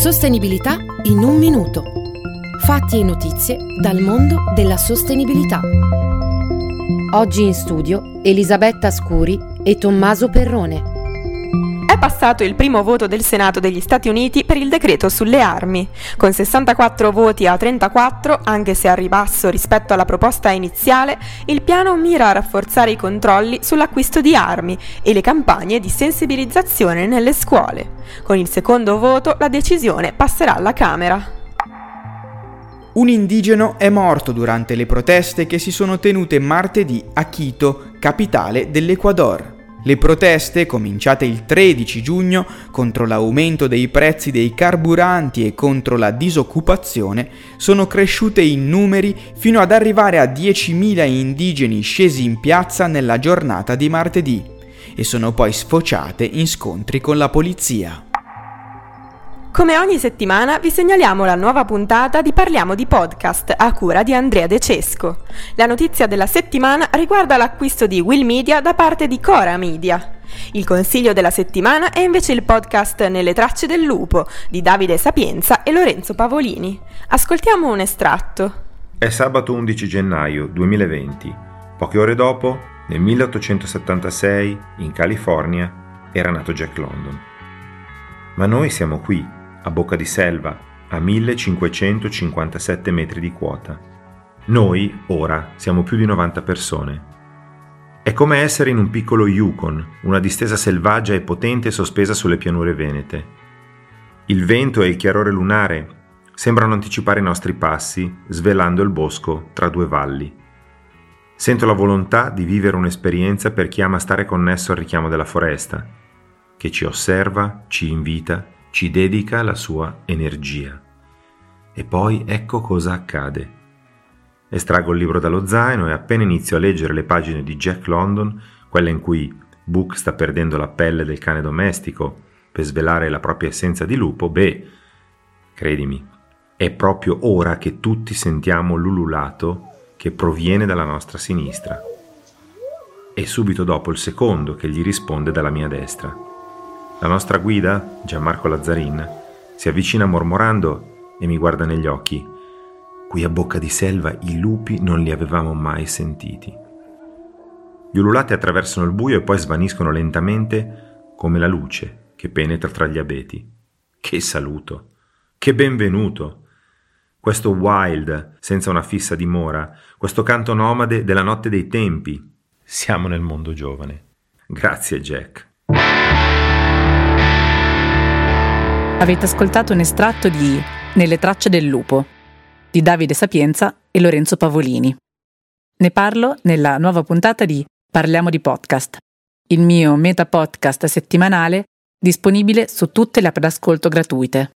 Sostenibilità in un minuto. Fatti e notizie dal mondo della sostenibilità. Oggi in studio Elisabetta Scuri e Tommaso Perrone passato il primo voto del Senato degli Stati Uniti per il decreto sulle armi. Con 64 voti a 34, anche se a ribasso rispetto alla proposta iniziale, il piano mira a rafforzare i controlli sull'acquisto di armi e le campagne di sensibilizzazione nelle scuole. Con il secondo voto la decisione passerà alla Camera. Un indigeno è morto durante le proteste che si sono tenute martedì a Quito, capitale dell'Ecuador. Le proteste, cominciate il 13 giugno, contro l'aumento dei prezzi dei carburanti e contro la disoccupazione, sono cresciute in numeri fino ad arrivare a 10.000 indigeni scesi in piazza nella giornata di martedì e sono poi sfociate in scontri con la polizia. Come ogni settimana vi segnaliamo la nuova puntata di Parliamo di Podcast a cura di Andrea De Cesco. La notizia della settimana riguarda l'acquisto di Will Media da parte di Cora Media. Il consiglio della settimana è invece il podcast Nelle tracce del lupo di Davide Sapienza e Lorenzo Pavolini. Ascoltiamo un estratto. È sabato 11 gennaio 2020. Poche ore dopo, nel 1876, in California, era nato Jack London. Ma noi siamo qui a Bocca di Selva, a 1557 metri di quota. Noi, ora, siamo più di 90 persone. È come essere in un piccolo Yukon, una distesa selvaggia e potente sospesa sulle pianure venete. Il vento e il chiarore lunare sembrano anticipare i nostri passi, svelando il bosco tra due valli. Sento la volontà di vivere un'esperienza per chi ama stare connesso al richiamo della foresta, che ci osserva, ci invita ci dedica la sua energia. E poi ecco cosa accade. Estraggo il libro dallo zaino e appena inizio a leggere le pagine di Jack London, quelle in cui Book sta perdendo la pelle del cane domestico per svelare la propria essenza di lupo, beh, credimi, è proprio ora che tutti sentiamo l'ululato che proviene dalla nostra sinistra. E subito dopo il secondo che gli risponde dalla mia destra. La nostra guida, Gianmarco Lazzarin, si avvicina mormorando e mi guarda negli occhi. Qui a Bocca di Selva i lupi non li avevamo mai sentiti. Gli ululati attraversano il buio e poi svaniscono lentamente come la luce che penetra tra gli abeti. Che saluto! Che benvenuto! Questo wild, senza una fissa dimora, questo canto nomade della notte dei tempi. Siamo nel mondo giovane. Grazie Jack. Avete ascoltato un estratto di Nelle tracce del lupo di Davide Sapienza e Lorenzo Pavolini. Ne parlo nella nuova puntata di Parliamo di podcast, il mio meta podcast settimanale disponibile su tutte le app d'ascolto gratuite.